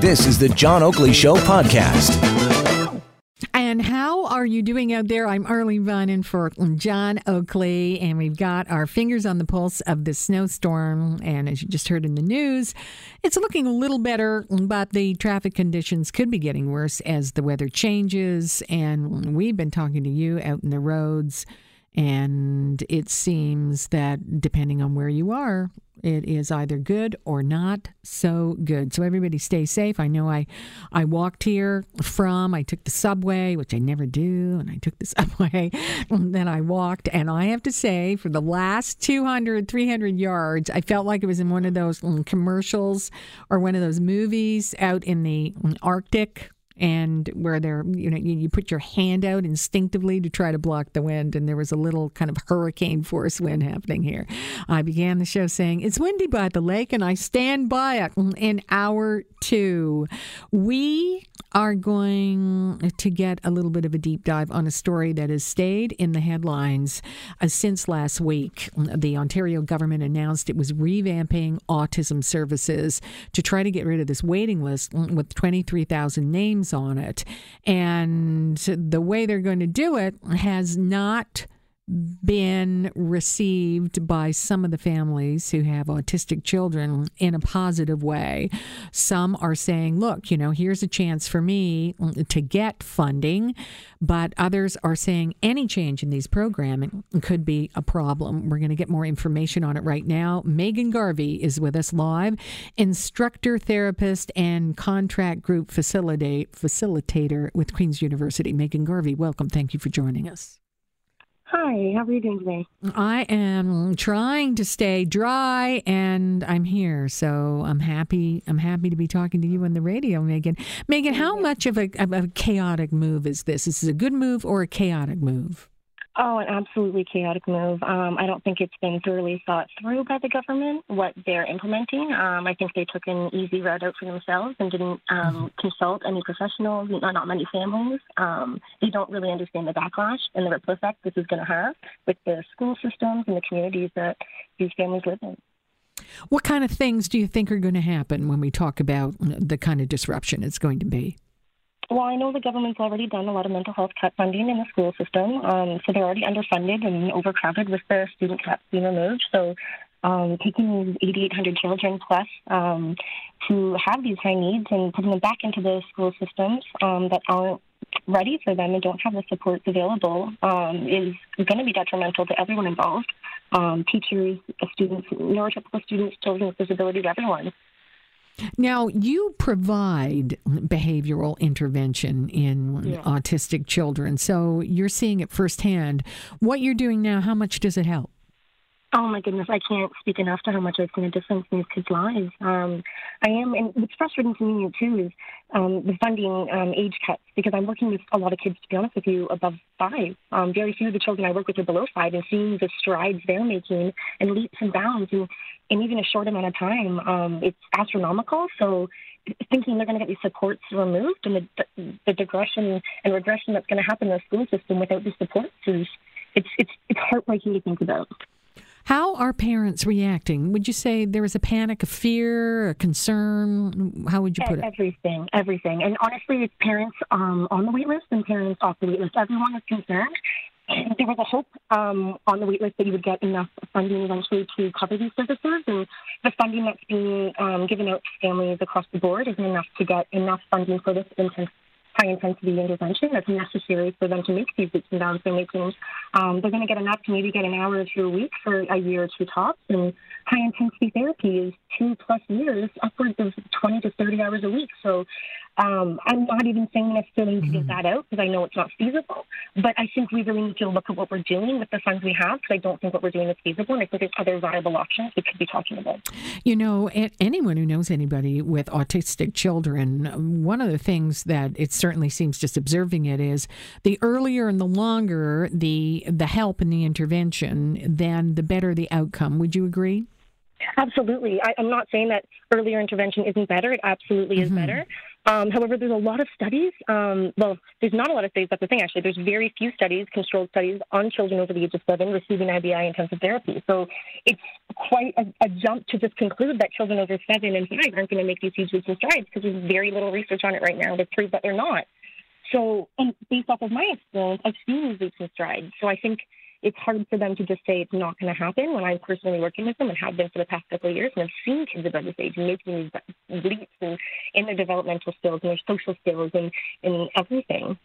This is the John Oakley Show podcast. And how are you doing out there? I'm Arlene Bynon for John Oakley, and we've got our fingers on the pulse of the snowstorm. And as you just heard in the news, it's looking a little better, but the traffic conditions could be getting worse as the weather changes. And we've been talking to you out in the roads and it seems that depending on where you are, it is either good or not so good. So everybody stay safe. I know I I walked here from I took the subway, which I never do, and I took the subway. and then I walked and I have to say for the last 200 300 yards, I felt like it was in one of those mm, commercials or one of those movies out in the mm, Arctic and where they're you know you, put your hand out instinctively to try to block the wind and there was a little kind of hurricane force wind happening here. I began the show saying it's windy by the lake and i stand by it. In hour two we are going to get a little bit of a deep dive on a story that has stayed in the headlines uh, since last week. The ontario government announced it was revamping autism services to try to get rid of this waiting list with 23000 names on it. And the way they're going to do it has not been received by some of the families who have autistic children in a positive way. Some are saying, look, you know, here's a chance for me to get funding, but others are saying any change in these programming could be a problem. We're going to get more information on it right now. Megan Garvey is with us live, instructor, therapist, and contract group facilitate, facilitator with Queen's University. Megan Garvey, welcome. Thank you for joining us. Hi, how are you doing today? I am trying to stay dry and I'm here. So I'm happy I'm happy to be talking to you on the radio, Megan. Megan, how much of a, of a chaotic move is this? Is this a good move or a chaotic move? Oh, an absolutely chaotic move. Um, I don't think it's been thoroughly thought through by the government what they're implementing. Um, I think they took an easy route out for themselves and didn't um, mm-hmm. consult any professionals, not, not many families. Um, they don't really understand the backlash and the ripple effect this is going to have with the school systems and the communities that these families live in. What kind of things do you think are going to happen when we talk about the kind of disruption it's going to be? Well, I know the government's already done a lot of mental health cut funding in the school system, um, so they're already underfunded and overcrowded with the student caps being removed. So, um, taking 8,800 children plus um, to have these high needs and putting them back into the school systems um, that aren't ready for them and don't have the supports available um, is going to be detrimental to everyone involved um, teachers, students, neurotypical students, children with disabilities, everyone. Now, you provide behavioral intervention in yeah. autistic children, so you're seeing it firsthand. What you're doing now, how much does it help? Oh my goodness, I can't speak enough to how much I've seen a difference in these kids' lives. Um, I am, and what's frustrating to me too is um, the funding um, age cuts because I'm working with a lot of kids, to be honest with you, above five. Um, very few of the children I work with are below five, and seeing the strides they're making and leaps and bounds in, in even a short amount of time, um, it's astronomical. So thinking they're going to get these supports removed and the, the digression and regression that's going to happen in the school system without these supports is it's it's it's heartbreaking to think about. How are parents reacting? Would you say there is a panic, a fear, a concern? How would you put it? Everything, everything. And honestly, it's parents um, on the wait list and parents off the wait list. Everyone is concerned. There was a hope um, on the wait list that you would get enough funding eventually to cover these services, and the funding that's being um, given out to families across the board isn't enough to get enough funding for this intense high intensity intervention that's necessary for them to make these leaps and bounds they're making. Um, they're going to get enough to maybe get an hour or two a week for a year or two tops. And high intensity therapy is two plus years, upwards of 20 to 30 hours a week. So Um, I'm not even saying necessarily to get that out because I know it's not feasible, but I think we really need to look at what we're doing with the funds we have because I don't think what we're doing is feasible, and I think there's other viable options we could be talking about. You know, anyone who knows anybody with autistic children, one of the things that it certainly seems just observing it is the earlier and the longer the the help and the intervention, then the better the outcome. Would you agree? Absolutely. I, am not saying that earlier intervention isn't better. It absolutely is mm-hmm. better. Um, however, there's a lot of studies. Um, well, there's not a lot of studies. That's the thing, actually. There's very few studies, controlled studies, on children over the age of seven receiving IBI intensive therapy. So it's quite a, a jump to just conclude that children over seven and five aren't going to make these huge leaps and strides because there's very little research on it right now to prove that they're not. So, and based off of my experience, I've seen these leaps and strides. So I think it's hard for them to just say it's not going to happen when I'm personally working with them and have been for the past couple of years. And I've seen kids about this age making these leaps in, in their developmental skills and their social skills and, and everything.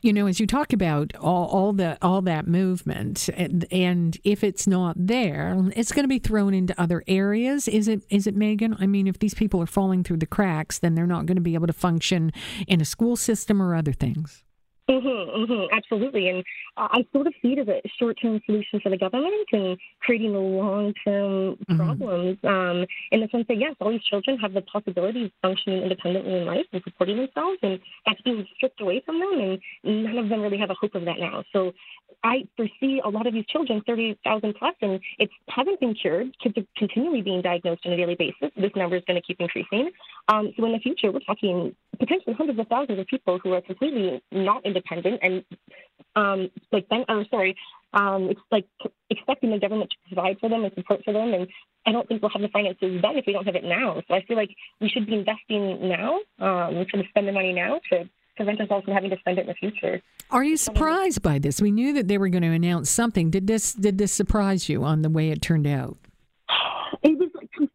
You know, as you talk about all, all the all that movement, and, and if it's not there, it's going to be thrown into other areas. Is it? Is it, Megan? I mean, if these people are falling through the cracks, then they're not going to be able to function in a school system or other things. Mm-hmm, mm-hmm, absolutely. And I sort of see it as a short term solution for the government and creating the long term mm-hmm. problems um, in the sense that, yes, all these children have the possibility of functioning independently in life and supporting themselves, and that's being stripped away from them, and none of them really have a hope of that now. So I foresee a lot of these children, 30,000 plus, and it hasn't been cured. Kids are continually being diagnosed on a daily basis. This number is going to keep increasing. Um, so in the future, we're talking potentially hundreds of thousands of people who are completely not independent and um, like then, or sorry, um, it's like expecting the government to provide for them and support for them. And I don't think we'll have the finances then if we don't have it now. So I feel like we should be investing now, um, should spend the money now to prevent us all from having to spend it in the future. Are you surprised by this? We knew that they were going to announce something. Did this did this surprise you on the way it turned out?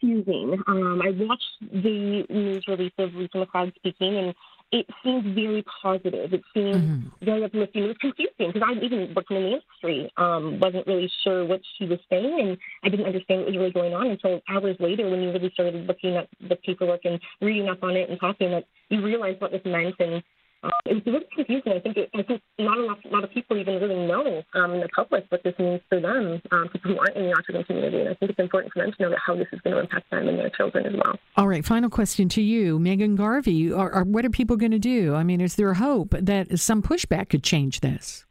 Confusing. Um, I watched the news release of Lisa MacLeod speaking, and it seemed very positive. It seemed mm-hmm. very uplifting. It was confusing because I even working in the industry um, wasn't really sure what she was saying, and I didn't understand what was really going on until hours later when you really started looking at the paperwork and reading up on it and talking that you realized what this meant and uh, it was really confusing. I think it, I think not a lot of people even really know um, in the public what this means for them, um, people who aren't in the autism community. And I think it's important for them to know how this is going to impact them and their children as well. All right, final question to you, Megan Garvey. Are, are, what are people going to do? I mean, is there hope that some pushback could change this?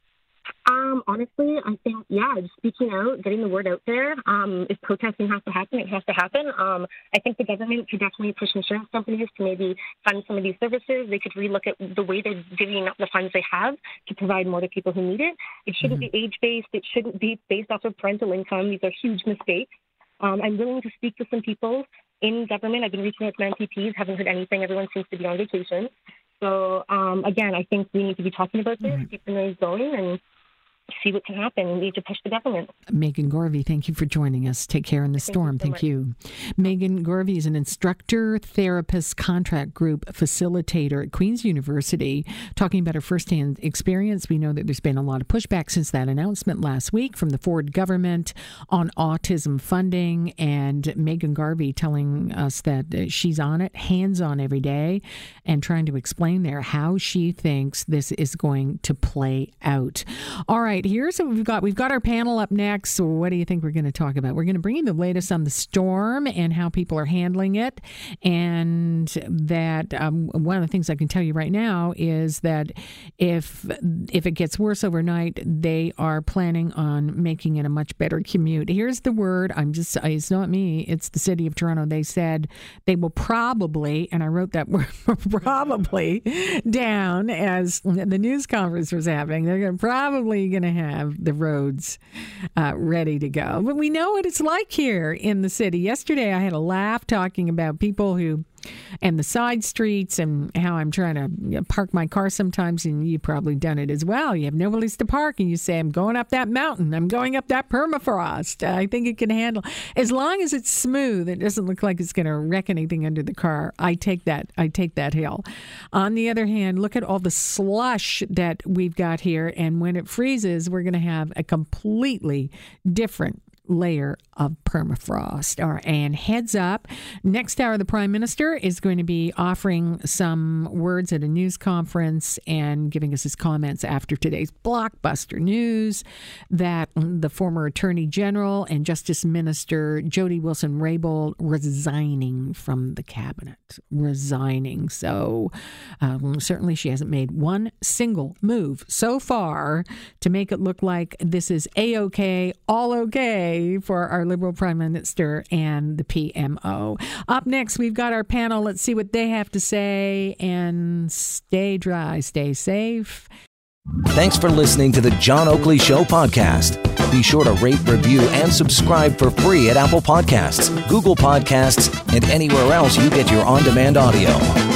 Um, honestly, I think yeah, just speaking out, getting the word out there. Um, if protesting has to happen, it has to happen. Um, I think the government could definitely push insurance companies to maybe fund some of these services. They could relook at the way they're divvying up the funds they have to provide more to people who need it. It shouldn't mm-hmm. be age based. It shouldn't be based off of parental income. These are huge mistakes. Um, I'm willing to speak to some people in government. I've been reaching out to my MPPs, haven't heard anything. Everyone seems to be on vacation. So um, again, I think we need to be talking about this, mm-hmm. keep the noise going, and see what can happen. We need to push the government. Megan Garvey, thank you for joining us. Take care in the thank storm. You so thank much. you. Megan Garvey is an instructor, therapist, contract group facilitator at Queen's University, talking about her firsthand experience. We know that there's been a lot of pushback since that announcement last week from the Ford government on autism funding, and Megan Garvey telling us that she's on it, hands on every day, and trying to explain there how she thinks this is going to play out. All right right, here's what we've got. We've got our panel up next. So what do you think we're going to talk about? We're going to bring you the latest on the storm and how people are handling it. And that um, one of the things I can tell you right now is that if if it gets worse overnight, they are planning on making it a much better commute. Here's the word. I'm just. It's not me. It's the city of Toronto. They said they will probably, and I wrote that word probably down as the news conference was happening. They're going to probably going to have the roads uh, ready to go. But we know what it's like here in the city. Yesterday, I had a laugh talking about people who and the side streets and how I'm trying to park my car sometimes. And you've probably done it as well. You have no place to park and you say, I'm going up that mountain. I'm going up that permafrost. I think it can handle, as long as it's smooth, it doesn't look like it's going to wreck anything under the car. I take that. I take that hill. On the other hand, look at all the slush that we've got here. And when it freezes, we're going to have a completely different layer of permafrost. Or, and heads up, next hour, the Prime Minister is going to be offering some words at a news conference and giving us his comments after today's blockbuster news that the former Attorney General and Justice Minister Jody Wilson Raybould resigning from the cabinet. Resigning. So, um, certainly she hasn't made one single move so far to make it look like this is A OK, all okay for our Liberal Prime Minister and the PMO. Up next, we've got our panel. Let's see what they have to say and stay dry, stay safe. Thanks for listening to the John Oakley Show podcast. Be sure to rate, review, and subscribe for free at Apple Podcasts, Google Podcasts, and anywhere else you get your on demand audio.